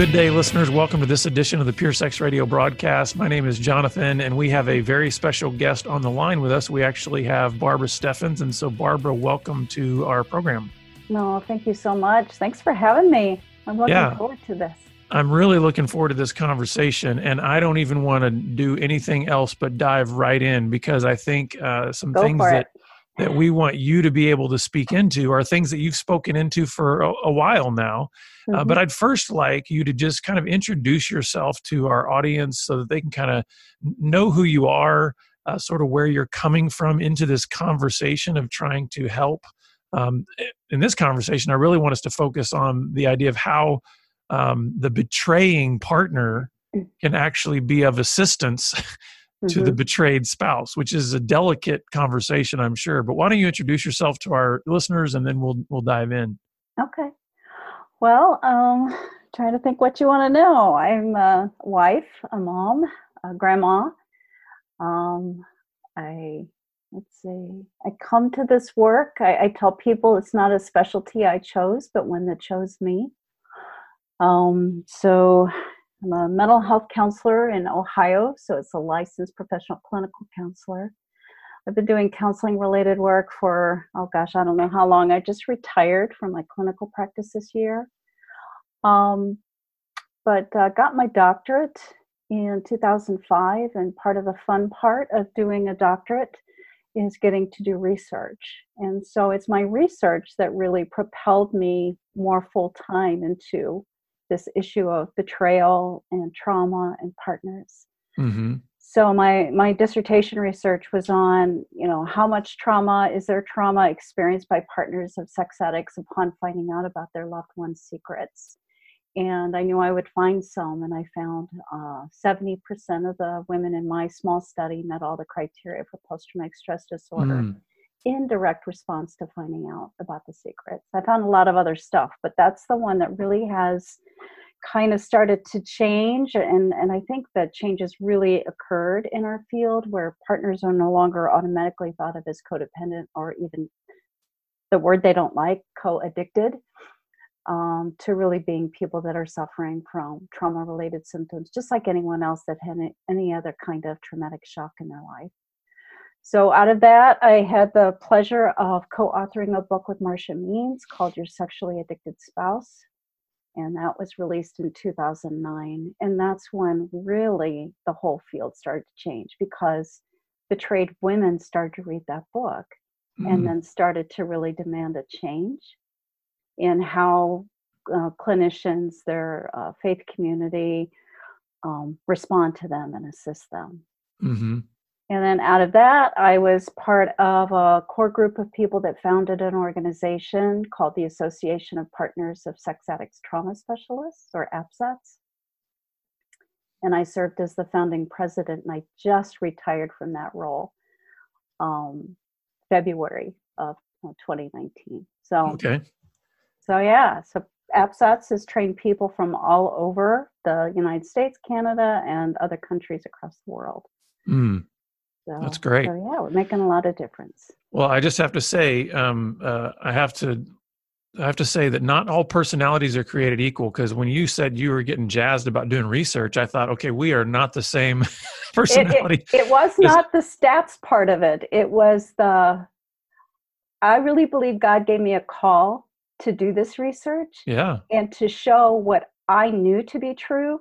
Good day, listeners. Welcome to this edition of the Pure Sex Radio broadcast. My name is Jonathan, and we have a very special guest on the line with us. We actually have Barbara Steffens. And so, Barbara, welcome to our program. No, thank you so much. Thanks for having me. I'm looking yeah. forward to this. I'm really looking forward to this conversation, and I don't even want to do anything else but dive right in because I think uh, some Go things that that we want you to be able to speak into are things that you've spoken into for a, a while now. Mm-hmm. Uh, but I'd first like you to just kind of introduce yourself to our audience so that they can kind of know who you are, uh, sort of where you're coming from into this conversation of trying to help. Um, in this conversation, I really want us to focus on the idea of how um, the betraying partner mm. can actually be of assistance to mm-hmm. the betrayed spouse, which is a delicate conversation, I'm sure. But why don't you introduce yourself to our listeners, and then we'll we'll dive in. Okay. Well, um, trying to think what you want to know. I'm a wife, a mom, a grandma. Um, I let's see. I come to this work. I, I tell people it's not a specialty I chose, but one that chose me. Um, so I'm a mental health counselor in Ohio, so it's a licensed professional clinical counselor. I've been doing counseling related work for, oh gosh, I don't know how long. I just retired from my clinical practice this year. Um, but uh, got my doctorate in 2005, and part of the fun part of doing a doctorate is getting to do research. And so it's my research that really propelled me more full time into this issue of betrayal and trauma and partners. Mm-hmm. So my my dissertation research was on you know how much trauma is there trauma experienced by partners of sex addicts upon finding out about their loved one's secrets. And I knew I would find some, and I found uh, 70% of the women in my small study met all the criteria for post traumatic stress disorder. Mm in direct response to finding out about the secrets. I found a lot of other stuff, but that's the one that really has kind of started to change and and I think that changes really occurred in our field where partners are no longer automatically thought of as codependent or even the word they don't like co-addicted um, to really being people that are suffering from trauma related symptoms just like anyone else that had any other kind of traumatic shock in their life so, out of that, I had the pleasure of co authoring a book with Marsha Means called Your Sexually Addicted Spouse. And that was released in 2009. And that's when really the whole field started to change because betrayed women started to read that book mm. and then started to really demand a change in how uh, clinicians, their uh, faith community, um, respond to them and assist them. Mm-hmm. And then out of that, I was part of a core group of people that founded an organization called the Association of Partners of Sex Addicts Trauma Specialists, or APSATS. And I served as the founding president, and I just retired from that role um, February of 2019. So, okay. So, yeah, so APSATS has trained people from all over the United States, Canada, and other countries across the world. Mm. So, That's great. So yeah, we're making a lot of difference. Well, I just have to say, um, uh, I have to, I have to say that not all personalities are created equal. Because when you said you were getting jazzed about doing research, I thought, okay, we are not the same personality. It, it, it was not the stats part of it. It was the. I really believe God gave me a call to do this research. Yeah. And to show what I knew to be true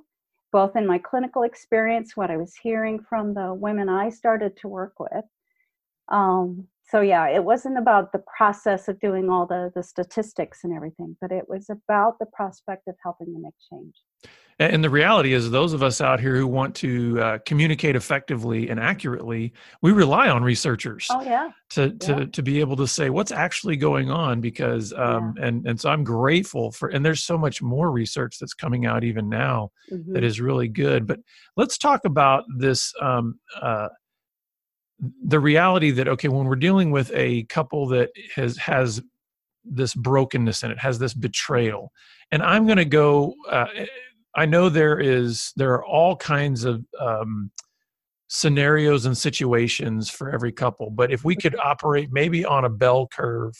both in my clinical experience, what I was hearing from the women I started to work with. Um, so yeah, it wasn't about the process of doing all the the statistics and everything, but it was about the prospect of helping to make change. And the reality is, those of us out here who want to uh, communicate effectively and accurately, we rely on researchers. Oh yeah. To to yeah. to be able to say what's actually going on, because um, yeah. and and so I'm grateful for. And there's so much more research that's coming out even now mm-hmm. that is really good. But let's talk about this. Um, uh, the reality that okay, when we're dealing with a couple that has has this brokenness in it, has this betrayal, and I'm going to go. Uh, I know there is there are all kinds of um, scenarios and situations for every couple, but if we could operate maybe on a bell curve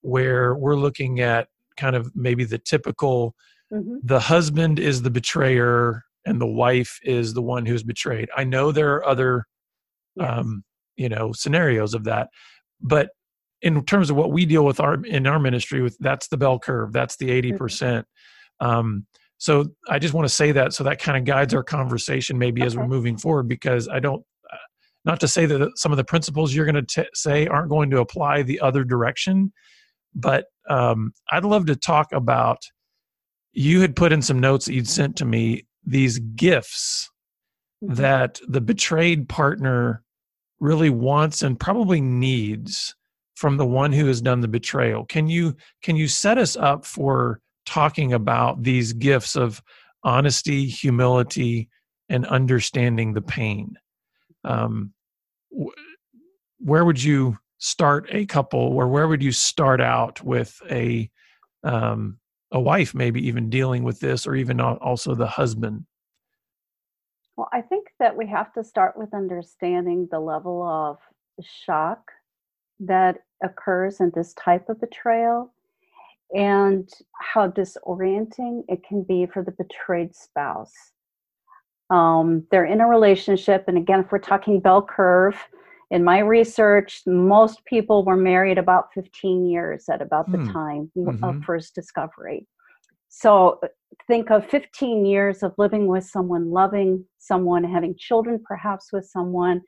where we're looking at kind of maybe the typical mm-hmm. the husband is the betrayer and the wife is the one who's betrayed. I know there are other, yes. um, you know, scenarios of that, but in terms of what we deal with our in our ministry with that's the bell curve that's the 80 mm-hmm. percent um, so i just want to say that so that kind of guides our conversation maybe okay. as we're moving forward because i don't uh, not to say that some of the principles you're going to say aren't going to apply the other direction but um, i'd love to talk about you had put in some notes that you'd sent to me these gifts mm-hmm. that the betrayed partner really wants and probably needs from the one who has done the betrayal. Can you can you set us up for talking about these gifts of honesty, humility, and understanding the pain? Um, where would you start a couple, or where would you start out with a um, a wife, maybe even dealing with this, or even also the husband? Well, I think that we have to start with understanding the level of shock that occurs in this type of betrayal and how disorienting it can be for the betrayed spouse. Um, they're in a relationship, and again, if we're talking bell curve, in my research, most people were married about 15 years at about the mm. time mm-hmm. of first discovery. So think of 15 years of living with someone, loving someone, having children perhaps with someone,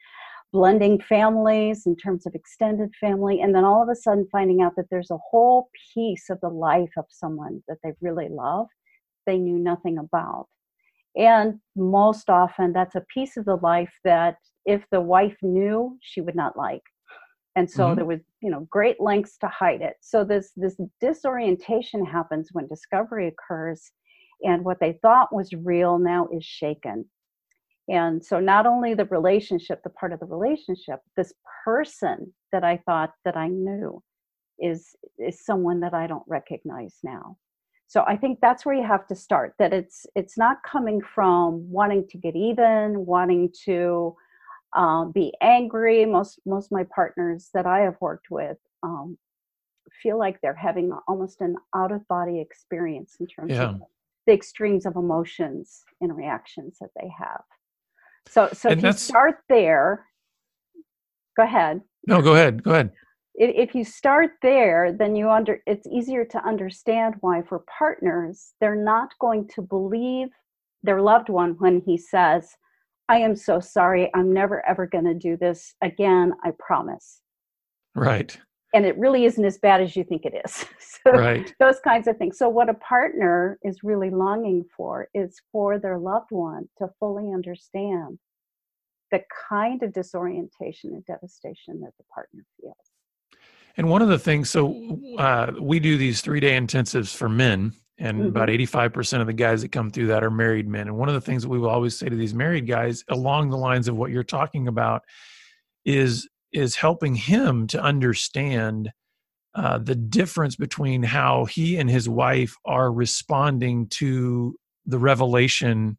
blending families in terms of extended family, and then all of a sudden finding out that there's a whole piece of the life of someone that they really love they knew nothing about. And most often, that's a piece of the life that if the wife knew, she would not like. And so mm-hmm. there was, you know, great lengths to hide it. So this this disorientation happens when discovery occurs, and what they thought was real now is shaken. And so not only the relationship, the part of the relationship, this person that I thought that I knew is is someone that I don't recognize now. So I think that's where you have to start. That it's it's not coming from wanting to get even, wanting to um, be angry. Most most of my partners that I have worked with um, feel like they're having almost an out of body experience in terms yeah. of the extremes of emotions and reactions that they have. So, so and if you start there, go ahead. No, go ahead. Go ahead. If you start there, then you under it's easier to understand why for partners they're not going to believe their loved one when he says, "I am so sorry. I'm never ever going to do this again. I promise." Right and it really isn't as bad as you think it is. so right. those kinds of things. So what a partner is really longing for is for their loved one to fully understand the kind of disorientation and devastation that the partner feels. And one of the things, so uh, we do these three day intensives for men, and mm-hmm. about 85% of the guys that come through that are married men. And one of the things that we will always say to these married guys, along the lines of what you're talking about, is is helping him to understand uh, the difference between how he and his wife are responding to the revelation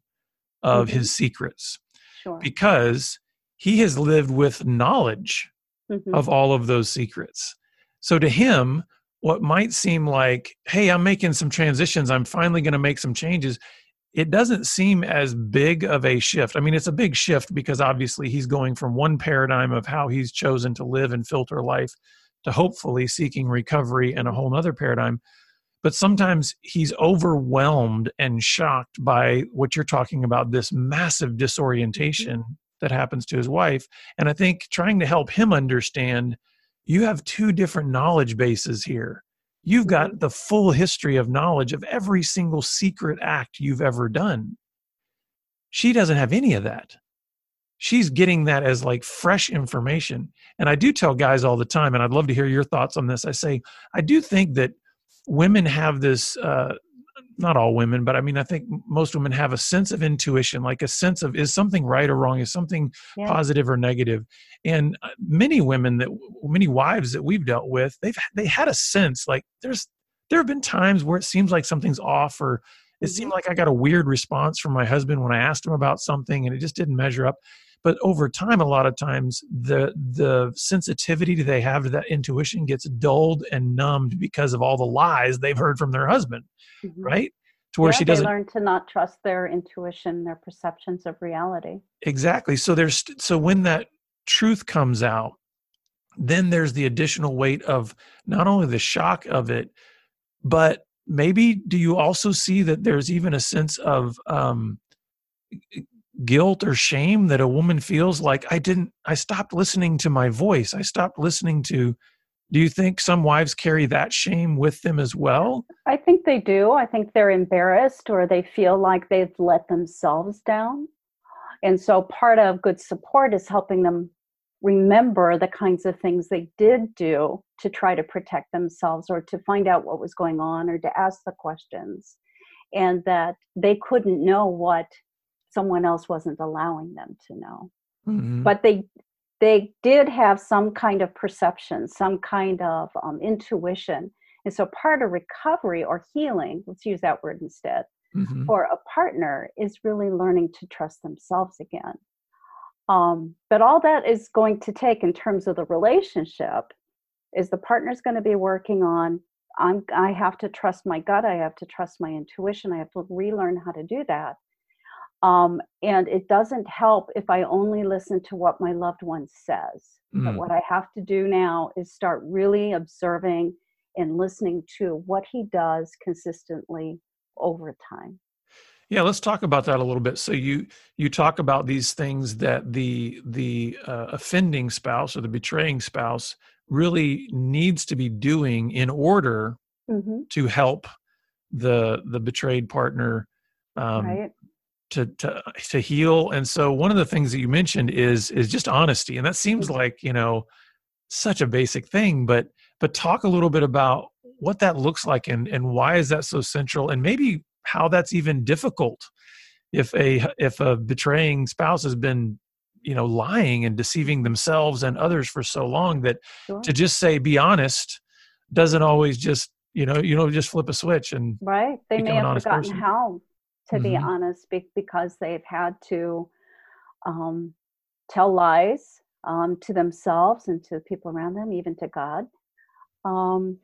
of mm-hmm. his secrets. Sure. Because he has lived with knowledge mm-hmm. of all of those secrets. So to him, what might seem like, hey, I'm making some transitions, I'm finally going to make some changes, it doesn't seem as big of a shift. I mean, it's a big shift because obviously he's going from one paradigm of how he's chosen to live and filter life to hopefully seeking recovery in a whole other paradigm. But sometimes he's overwhelmed and shocked by what you're talking about this massive disorientation that happens to his wife. And I think trying to help him understand you have two different knowledge bases here You've got the full history of knowledge of every single secret act you've ever done. She doesn't have any of that. She's getting that as like fresh information. And I do tell guys all the time, and I'd love to hear your thoughts on this. I say, I do think that women have this uh, not all women, but I mean, I think most women have a sense of intuition, like a sense of is something right or wrong, is something yeah. positive or negative. And uh, many women that, many wives that we've dealt with, they've they had a sense like there's there have been times where it seems like something's off, or it mm-hmm. seemed like I got a weird response from my husband when I asked him about something, and it just didn't measure up. But over time, a lot of times the the sensitivity they have to that intuition gets dulled and numbed because of all the lies they've heard from their husband mm-hmm. right to where yeah, she doesn't they learn to not trust their intuition, their perceptions of reality. exactly. So there's so when that truth comes out, then there's the additional weight of not only the shock of it, but maybe do you also see that there's even a sense of um, guilt or shame that a woman feels like I didn't, I stopped listening to my voice. I stopped listening to. Do you think some wives carry that shame with them as well? I think they do. I think they're embarrassed or they feel like they've let themselves down. And so part of good support is helping them remember the kinds of things they did do to try to protect themselves or to find out what was going on or to ask the questions. And that they couldn't know what someone else wasn't allowing them to know. Mm-hmm. But they they did have some kind of perception, some kind of um, intuition. And so part of recovery or healing, let's use that word instead, Mm-hmm. for a partner is really learning to trust themselves again. Um, but all that is going to take in terms of the relationship is the partner's going to be working on I'm, I have to trust my gut. I have to trust my intuition. I have to relearn how to do that. Um, and it doesn't help if I only listen to what my loved one says. But Mm. what I have to do now is start really observing and listening to what he does consistently over time. Yeah, let's talk about that a little bit. So you you talk about these things that the the uh, offending spouse or the betraying spouse really needs to be doing in order hmm to help the the betrayed partner um, right? To to to heal. And so one of the things that you mentioned is is just honesty, and that seems Mhm. like you know such a basic thing, but but talk a little bit about what that looks like and and why is that so central, and maybe how that's even difficult if a if a betraying spouse has been you know lying and deceiving themselves and others for so long that Sure. to just say be honest doesn't always just you know you know just flip a switch and Right. They may have forgotten person. how to be Mhm. honest be- because they've had to um, tell lies um, to themselves and to the people around them, even to God, um,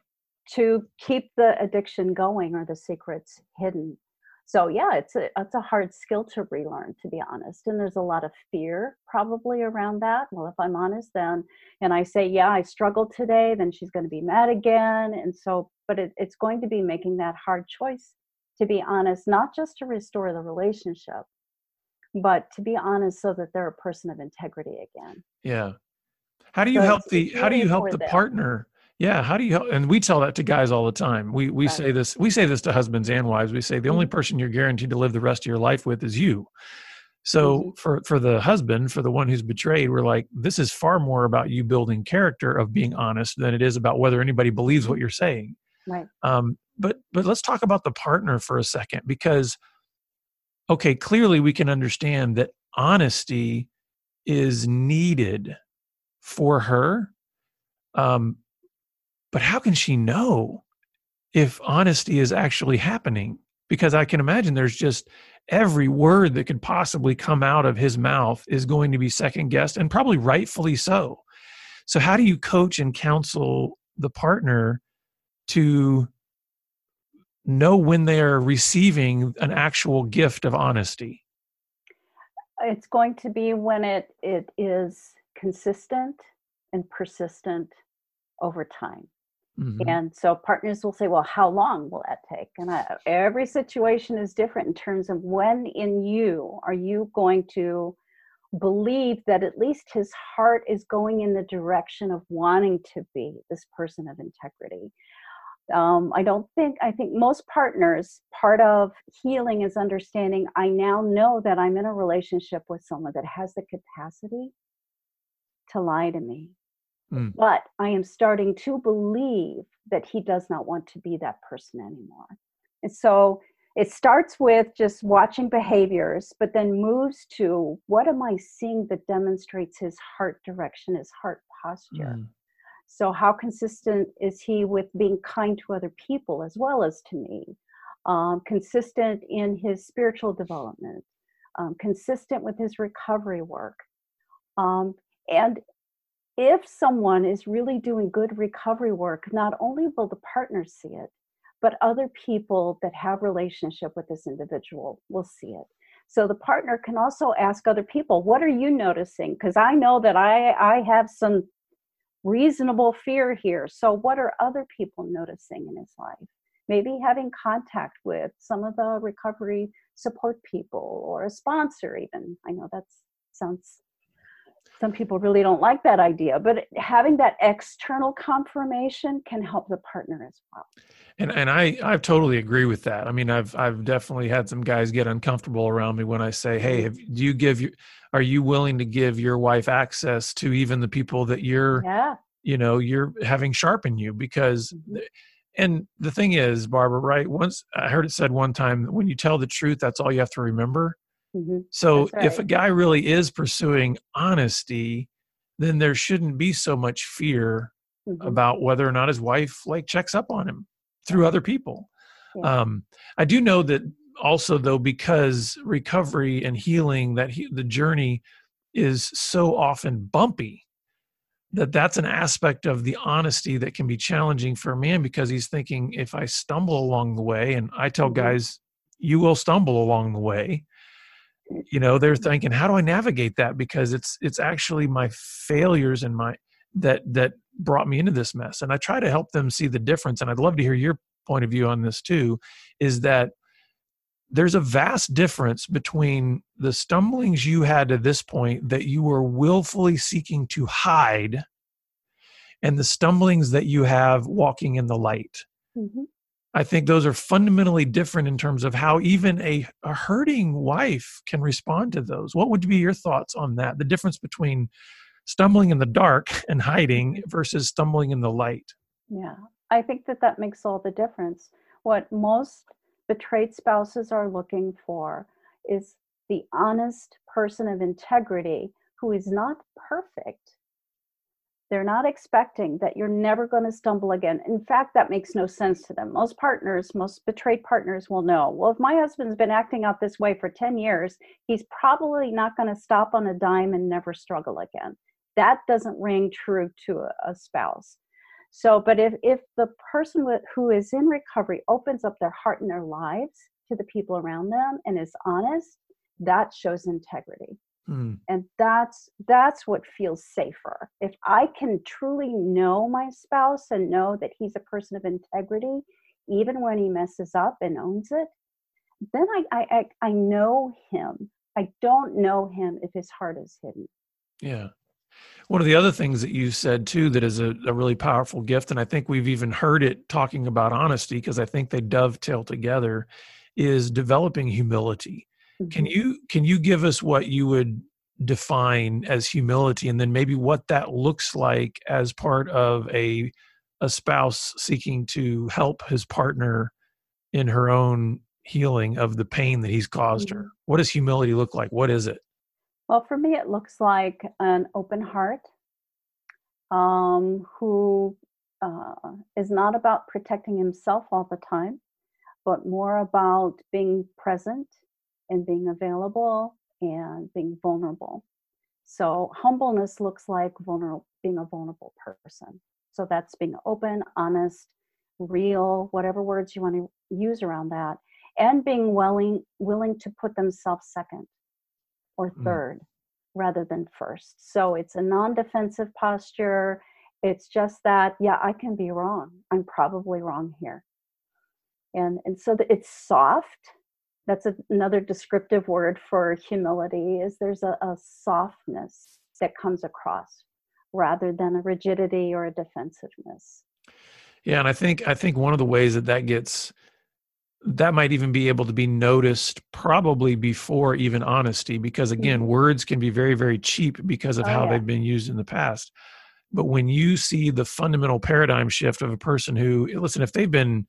to keep the addiction going or the secrets hidden. So yeah, it's a it's a hard skill to relearn, to be honest. And there's a lot of fear probably around that. Well, if I'm honest, then and I say, yeah, I struggled today, then she's going to be mad again. And so, but it, it's going to be making that hard choice to be honest, not just to restore the relationship, but to be honest so that they're a person of integrity again. yeah how do you So help the how do you help the them. partner yeah how do you help and we tell that to guys all the time we we Right. say this we say this to husbands and wives we say the only Mhm. person you're guaranteed to live the rest of your life with is you so Mhm. for for the husband for the one who's betrayed we're like this is far more about you building character of being honest than it is about whether anybody believes what you're saying Right. um, but but let's talk about the partner for a second because okay clearly we can understand that honesty is needed for her um, but how can she know if honesty is actually happening because i can imagine there's just every word that could possibly come out of his mouth is going to be second guessed and probably rightfully so so how do you coach and counsel the partner to know when they're receiving an actual gift of honesty It's going to be when it it is consistent and persistent over time. Mhm. And so partners will say, well, how long will that take? And I, every situation is different in terms of when in you are you going to believe that at least his heart is going in the direction of wanting to be this person of integrity. Um, I don't think, I think most partners, part of healing is understanding I now know that I'm in a relationship with someone that has the capacity to lie to me. Mm. But I am starting to believe that he does not want to be that person anymore. And so it starts with just watching behaviors, but then moves to what am I seeing that demonstrates his heart direction, his heart posture. Mm. So, how consistent is he with being kind to other people as well as to me? Um, consistent in his spiritual development, um, consistent with his recovery work. Um, and if someone is really doing good recovery work, not only will the partner see it, but other people that have relationship with this individual will see it so the partner can also ask other people what are you noticing because i know that i i have some reasonable fear here. So what are other people noticing in his life? Maybe having contact with some of the recovery support people or a sponsor even. I know that sounds some people really don't like that idea but having that external confirmation can help the partner as well. And and i i totally agree with that. I mean i've i've definitely had some guys get uncomfortable around me when i say hey have, do you give you are you willing to give your wife access to even the people that you're yeah. you know you're having sharpen you? Because mm-hmm. and the thing is barbara right once i heard it said one time when you tell the truth that's all you have to remember mm-hmm. so right. if a guy really is pursuing honesty then there shouldn't be so much fear mm-hmm. about whether or not his wife like checks up on him through other people yeah. um i do know that also though because recovery and healing that he, the journey is so often bumpy that that's an aspect of the honesty that can be challenging for a man because he's thinking if i stumble along the way and i tell mm-hmm. guys you will stumble along the way you know they're thinking how do i navigate that because it's it's actually my failures and my that that brought me into this mess and i try to help them see the difference and i'd love to hear your point of view on this too is that there's a vast difference between the stumblings you had to this point that you were willfully seeking to hide and the stumblings that you have walking in the light. Mm-hmm. I think those are fundamentally different in terms of how even a, a hurting wife can respond to those. What would be your thoughts on that? The difference between stumbling in the dark and hiding versus stumbling in the light. Yeah, I think that that makes all the difference. What most betrayed spouses are looking for is the honest person of integrity who is not perfect. They're not expecting that you're never going to stumble again. In fact, that makes no sense to them. Most partners, most betrayed partners will know well, if my husband's been acting out this way for 10 years, he's probably not going to stop on a dime and never struggle again. That doesn't ring true to a, spouse. So, but if, if the person with, who is in recovery opens up their heart and their lives to the people around them and is honest, that shows integrity. Mm. And that's that's what feels safer. If I can truly know my spouse and know that he's a person of integrity, even when he messes up and owns it, then I I I, I know him. I don't know him if his heart is hidden. Yeah. One of the other things that you said too that is a, a really powerful gift, and I think we've even heard it talking about honesty because I think they dovetail together, is developing humility. Mm-hmm. Can you can you give us what you would define as humility, and then maybe what that looks like as part of a a spouse seeking to help his partner in her own healing of the pain that he's caused mm-hmm. her? What does humility look like? What is it? Well, for me, it looks like an open heart um, who uh, is not about protecting himself all the time, but more about being present and being available and being vulnerable. So, humbleness looks like vulnerable, being a vulnerable person. So, that's being open, honest, real, whatever words you want to use around that, and being willing, willing to put themselves second or mm. third mm. rather than first. So it's a non defensive posture. It's just that, yeah, I can be wrong. I'm probably wrong here. And, and so it's soft. That's a, another descriptive word for humility is there's a, a softness that comes across rather than a rigidity or a defensiveness. Yeah, and I think I think one of the ways that that gets that might even be able to be noticed probably before even honesty because again mm-hmm. words can be very very cheap because of oh, how yeah. they've been used in the past but when you see the fundamental paradigm shift of a person who listen if they've been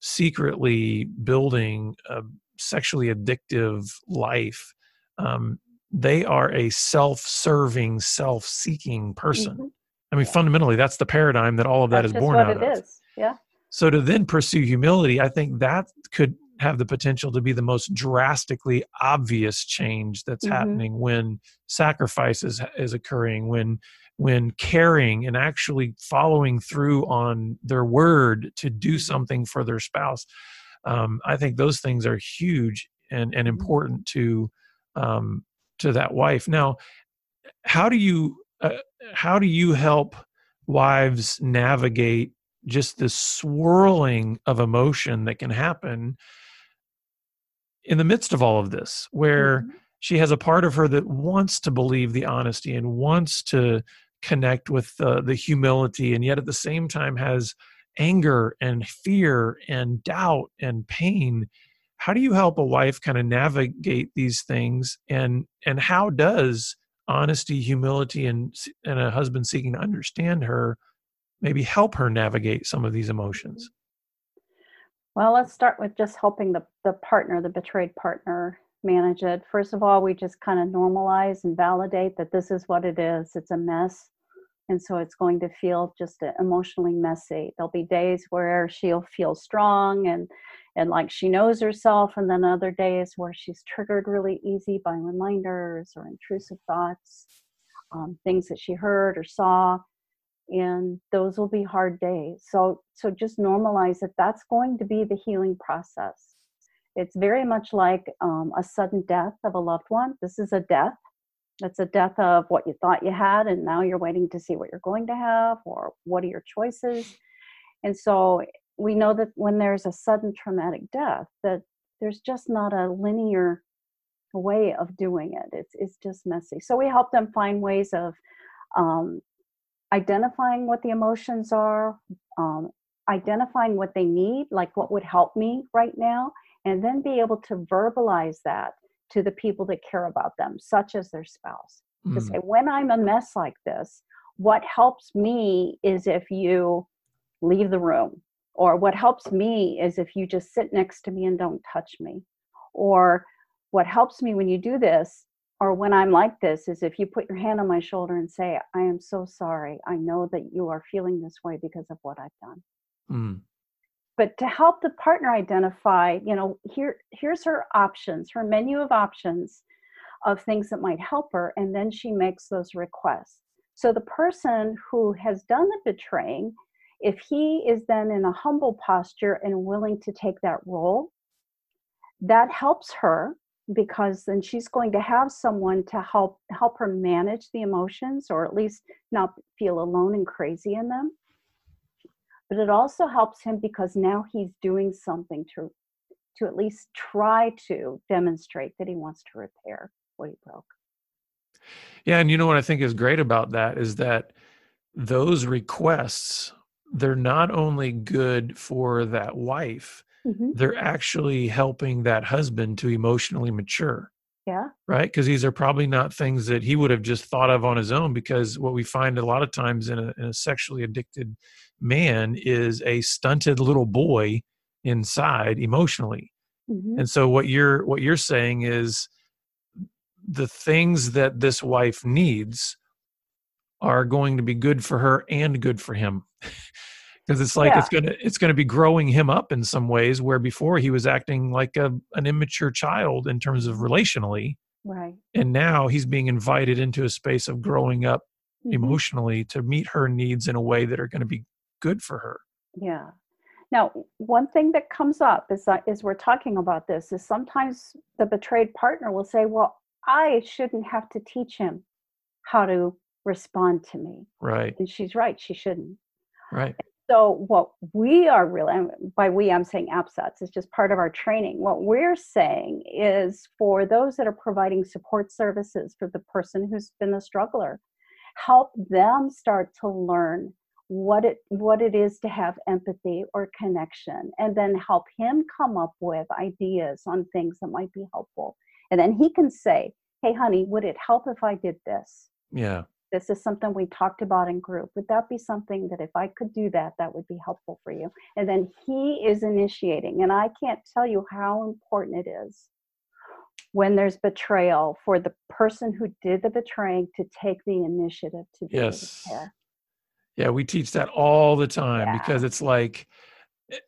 secretly building a sexually addictive life um, they are a self-serving self-seeking person mm-hmm. i mean yeah. fundamentally that's the paradigm that all of that that's is born out of is. yeah so to then pursue humility, I think that could have the potential to be the most drastically obvious change that's mm-hmm. happening when sacrifice is, is occurring, when when caring and actually following through on their word to do mm-hmm. something for their spouse um, i think those things are huge and, and mm-hmm. important to um, to that wife now how do you uh, how do you help wives navigate just this swirling of emotion that can happen in the midst of all of this where mm-hmm. she has a part of her that wants to believe the honesty and wants to connect with uh, the humility and yet at the same time has anger and fear and doubt and pain. How do you help a wife kind of navigate these things? And and how does honesty humility and and a husband seeking to understand her maybe help her navigate some of these emotions? Well let's start with just helping the the partner the betrayed partner manage it. First of all we just kind of normalize and validate that this is what it is. It's a mess and so it's going to feel just emotionally messy. There'll be days where she'll feel strong and and like she knows herself and then other days where she's triggered really easy by reminders or intrusive thoughts um, things that she heard or saw and those will be hard days. So so just normalize that that's going to be the healing process. It's very much like um, a sudden death of a loved one. This is a death it's a death of what you thought you had, and now you're waiting to see what you're going to have or what are your choices. And so we know that when there's a sudden traumatic death, that there's just not a linear way of doing it. It's it's just messy. So we help them find ways of um, identifying what the emotions are, um, identifying what they need, like what would help me right now, and then be able to verbalize that to the people that care about them, such as their spouse. Mm. To say, when I'm a mess like this, what helps me is if you leave the room. Or what helps me is if you just sit next to me and don't touch me. Or what helps me when you do this, or when I'm like this, is if you put your hand on my shoulder and say, I am so sorry. I know that you are feeling this way because of what I've done. Mm but to help the partner identify you know here here's her options her menu of options of things that might help her and then she makes those requests. So the person who has done the betraying if he is then in a humble posture and willing to take that role that helps her because then she's going to have someone to help help her manage the emotions or at least not feel alone and crazy in them but it also helps him because now he's doing something to to at least try to demonstrate that he wants to repair what he broke yeah and you know what i think is great about that is that those requests they're not only good for that wife mm-hmm. they're actually helping that husband to emotionally mature yeah. Right? Because these are probably not things that he would have just thought of on his own. Because what we find a lot of times in a, in a sexually addicted man is a stunted little boy inside emotionally. Mm-hmm. And so what you're what you're saying is the things that this wife needs are going to be good for her and good for him. because it's like yeah. it's gonna it's gonna be growing him up in some ways where before he was acting like a an immature child in terms of relationally right and now he's being invited into a space of growing up mm-hmm. emotionally to meet her needs in a way that are going to be good for her. Yeah. Now one thing that comes up is that is we're talking about this is sometimes the betrayed partner will say well i shouldn't have to teach him how to respond to me. Right. And she's right she shouldn't. Right. So what we are really by we I'm saying APSATS is just part of our training. What we're saying is for those that are providing support services for the person who's been the struggler, help them start to learn what it what it is to have empathy or connection and then help him come up with ideas on things that might be helpful. And then he can say, "Hey honey, would it help if I did this?" Yeah this is something we talked about in group. Would that be something that if I could do that, that would be helpful for you? And then he is initiating. And I can't tell you how important it is when there's betrayal for the person who did the betraying to take the initiative to do yes. Yeah, we teach that all the time yeah. because it's like,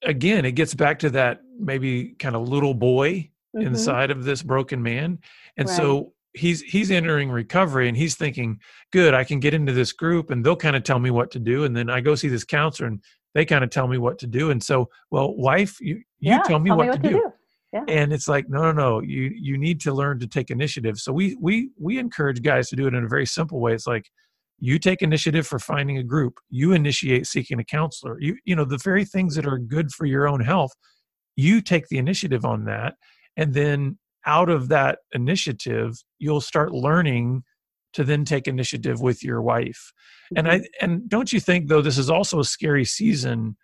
again, it gets back to that maybe kind of little boy mm-hmm. inside of this broken man. And right. so he's he's entering recovery and he's thinking good i can get into this group and they'll kind of tell me what to do and then i go see this counselor and they kind of tell me what to do and so well wife you you yeah, tell me, tell what, me what to, to do, do. Yeah. and it's like no no no you you need to learn to take initiative so we we we encourage guys to do it in a very simple way it's like you take initiative for finding a group you initiate seeking a counselor you you know the very things that are good for your own health you take the initiative on that. And then out of that initiative you'll start learning to then take initiative with your wife. And i Mm-hmm. and don't you think though this is also a scary season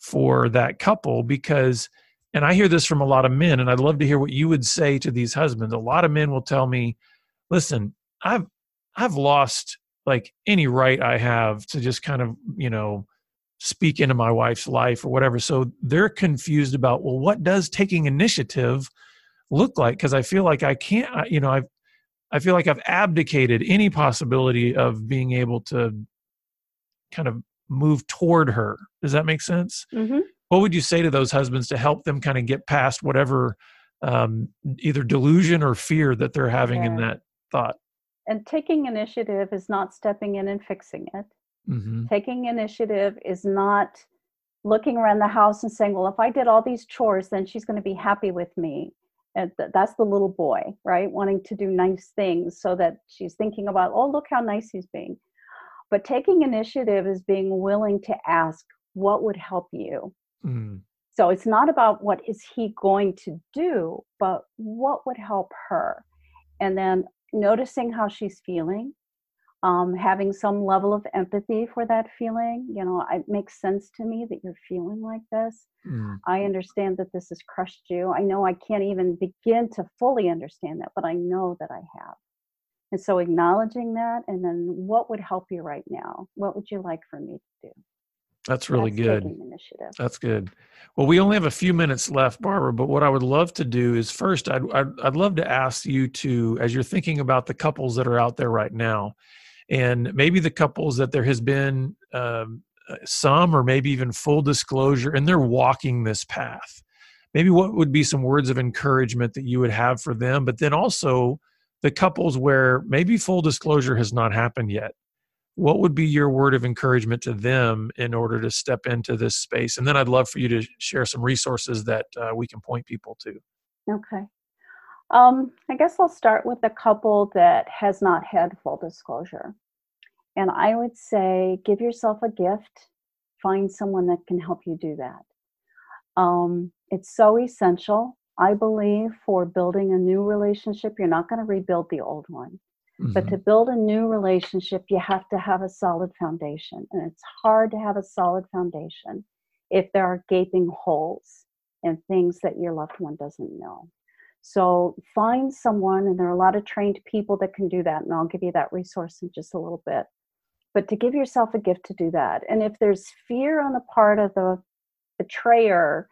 for that couple because and i hear this from a lot of men and i'd love to hear what you would say to these husbands. A lot of men will tell me listen i've i've lost like any right i have to just kind of you know speak into my wife's life or whatever. So they're confused about well what does taking initiative look like? Because i feel like i can't you know i've i feel like i've abdicated any possibility of being able to kind of move toward her. Does that make sense? Hmm what would you say to those husbands to help them kind of get past whatever um, either delusion or fear that they're having in that thought And taking initiative is not stepping in and fixing it. hmm Taking initiative is not looking around the house and saying, well, if I did all these chores, then she's going to be happy with me. And th- that's the little boy, right? Wanting to do nice things so that she's thinking about, oh, look how nice he's being. But taking initiative is being willing to ask, what would help you? mm So it's not about what is he going to do, but what would help her. And then noticing how she's feeling, um, having some level of empathy for that feeling. You know, it makes sense to me that you're feeling like this. mm I understand that this has crushed you. I know I can't even begin to fully understand that, but I know that I have. And so acknowledging that, and then what would help you right now? What would you like for me to do? That's really That's good initiative. That's good. Well, we only have a few minutes left, Barbara. But what I would love to do is first, I'd, I'd I'd love to ask you to, as you're thinking about the couples that are out there right now, and maybe the couples that there has been um, uh, some, or maybe even full disclosure, and they're walking this path. Maybe what would be some words of encouragement that you would have for them, but then also the couples where maybe full disclosure has not happened yet what would be your word of encouragement to them in order to step into this space and then i'd love for you to share some resources that uh, we can point people to Okay. Um, I guess I'll start with a couple that has not had full disclosure. And I would say give yourself a gift, find someone that can help you do that. Um, it's so essential, I believe, for building a new relationship. You're not going to rebuild the old one. But Mhm. to build a new relationship, you have to have a solid foundation. And it's hard to have a solid foundation if there are gaping holes and things that your loved one doesn't know. So find someone, and there are a lot of trained people that can do that. And I'll give you that resource in just a little bit. But to give yourself a gift to do that. And if there's fear on the part of the betrayer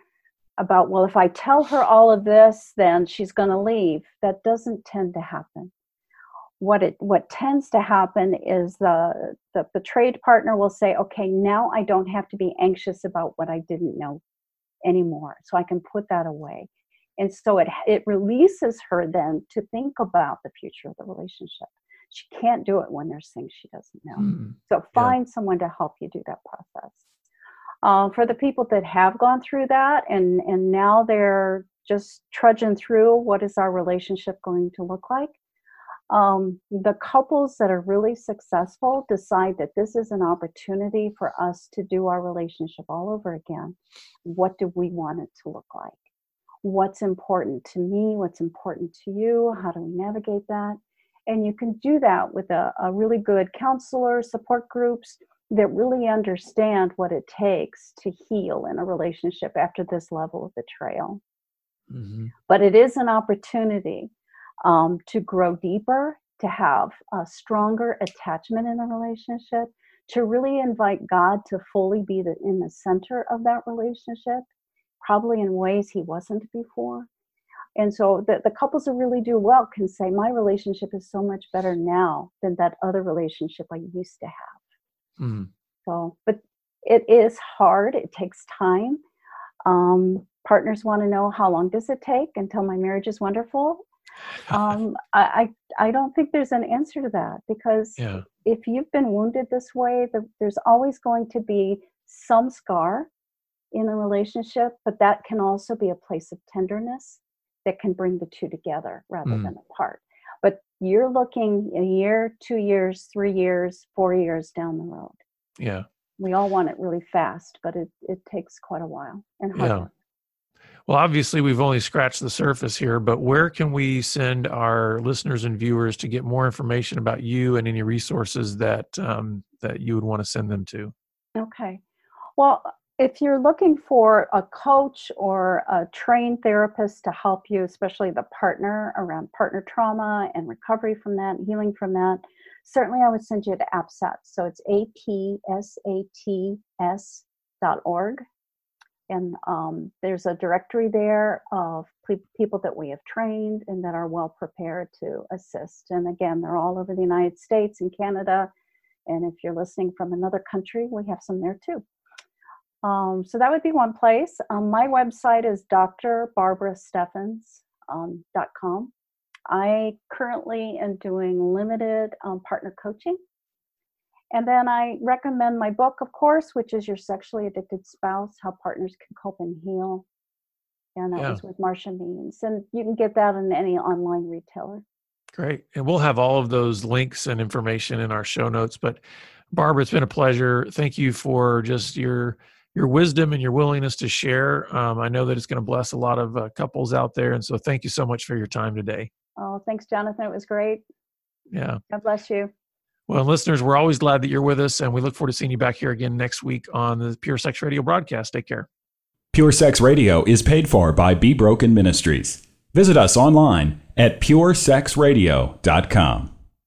about, well, if I tell her all of this, then she's going to leave, that doesn't tend to happen what it what tends to happen is the the betrayed partner will say okay now i don't have to be anxious about what i didn't know anymore so i can put that away. And so it it releases her then to think about the future of the relationship. She can't do it when there's things she doesn't know. Mm. so find someone to help you do that process. Uh, for the people that have gone through that and and now they're just trudging through what is our relationship going to look like um, the couples that are really successful decide that this is an opportunity for us to do our relationship all over again. What do we want it to look like? What's important to me? What's important to you? How do we navigate that? And you can do that with a, a really good counselor, support groups that really understand what it takes to heal in a relationship after this level of betrayal. Mhm. But it is an opportunity um, to grow deeper, to have a stronger attachment in a relationship, to really invite God to fully be the, in the center of that relationship, probably in ways He wasn't before. And so the, the couples who really do well can say, My relationship is so much better now than that other relationship I used to have. Mm. So, but it is hard, it takes time. Um, partners want to know how long does it take until my marriage is wonderful um, I, I don't think there's an answer to that because yeah. if you've been wounded this way, the, there's always going to be some scar in a relationship, but that can also be a place of tenderness that can bring the two together rather mm. than apart. But you're looking a year, two years, three years, four years down the road. Yeah. We all want it really fast, but it, it takes quite a while and hard. Yeah. Well, obviously, we've only scratched the surface here, but where can we send our listeners and viewers to get more information about you and any resources that um, that you would want to send them to? Okay. Well, if you're looking for a coach or a trained therapist to help you, especially the partner around partner trauma and recovery from that, and healing from that, certainly I would send you to APSATS. So it's A-P-S-A-T-S dot org. And um, there's a directory there of people that we have trained and that are well prepared to assist. And again, they're all over the United States and Canada. And if you're listening from another country, we have some there too. Um, so that would be one place. Um, my website is drbarbarasteffens.com. Um, I currently am doing limited um, partner coaching. And then I recommend my book, of course, which is Your Sexually Addicted Spouse How Partners Can Cope and Heal. And that yeah. was with Marsha Means. And you can get that in any online retailer. Great. And we'll have all of those links and information in our show notes. But Barbara, it's been a pleasure. Thank you for just your your wisdom and your willingness to share. Um, I know that it's going to bless a lot of uh, couples out there. And so thank you so much for your time today. Oh, thanks, Jonathan. It was great. Yeah. God bless you. Well, listeners, we're always glad that you're with us, and we look forward to seeing you back here again next week on the Pure Sex Radio broadcast. Take care. Pure Sex Radio is paid for by Be Broken Ministries. Visit us online at puresexradio.com.